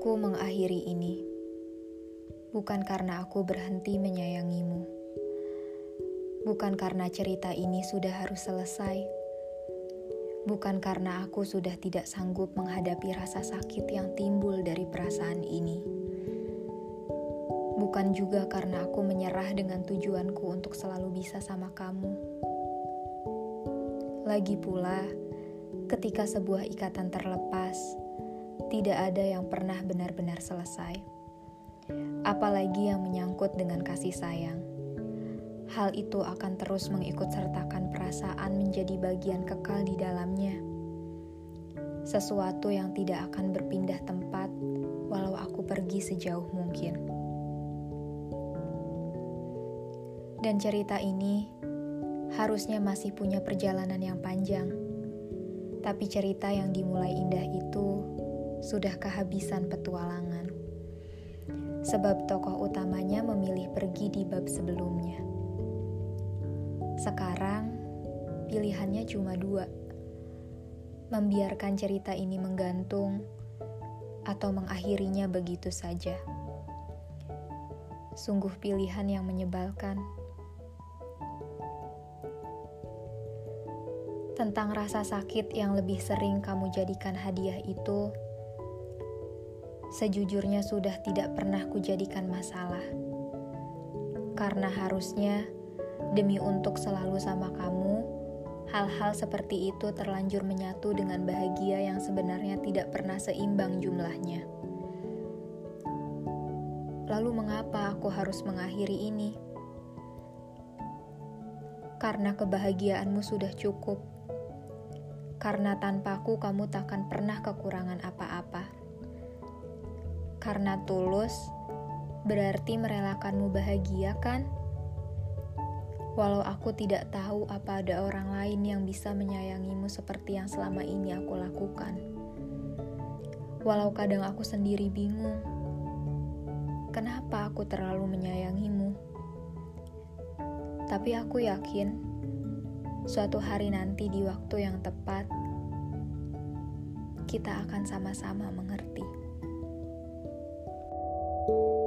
mengakhiri ini. Bukan karena aku berhenti menyayangimu, bukan karena cerita ini sudah harus selesai, bukan karena aku sudah tidak sanggup menghadapi rasa sakit yang timbul dari perasaan ini, bukan juga karena aku menyerah dengan tujuanku untuk selalu bisa sama kamu. Lagi pula, ketika sebuah ikatan terlepas tidak ada yang pernah benar-benar selesai. Apalagi yang menyangkut dengan kasih sayang. Hal itu akan terus mengikut sertakan perasaan menjadi bagian kekal di dalamnya. Sesuatu yang tidak akan berpindah tempat walau aku pergi sejauh mungkin. Dan cerita ini harusnya masih punya perjalanan yang panjang. Tapi cerita yang dimulai indah itu sudah kehabisan petualangan. Sebab tokoh utamanya memilih pergi di bab sebelumnya. Sekarang, pilihannya cuma dua. Membiarkan cerita ini menggantung atau mengakhirinya begitu saja. Sungguh pilihan yang menyebalkan. Tentang rasa sakit yang lebih sering kamu jadikan hadiah itu, sejujurnya sudah tidak pernah kujadikan masalah. Karena harusnya demi untuk selalu sama kamu, hal-hal seperti itu terlanjur menyatu dengan bahagia yang sebenarnya tidak pernah seimbang jumlahnya. Lalu mengapa aku harus mengakhiri ini? Karena kebahagiaanmu sudah cukup. Karena tanpaku kamu takkan pernah kekurangan apa-apa karena tulus berarti merelakanmu bahagia kan? Walau aku tidak tahu apa ada orang lain yang bisa menyayangimu seperti yang selama ini aku lakukan. Walau kadang aku sendiri bingung, kenapa aku terlalu menyayangimu. Tapi aku yakin, suatu hari nanti di waktu yang tepat, kita akan sama-sama mengerti. you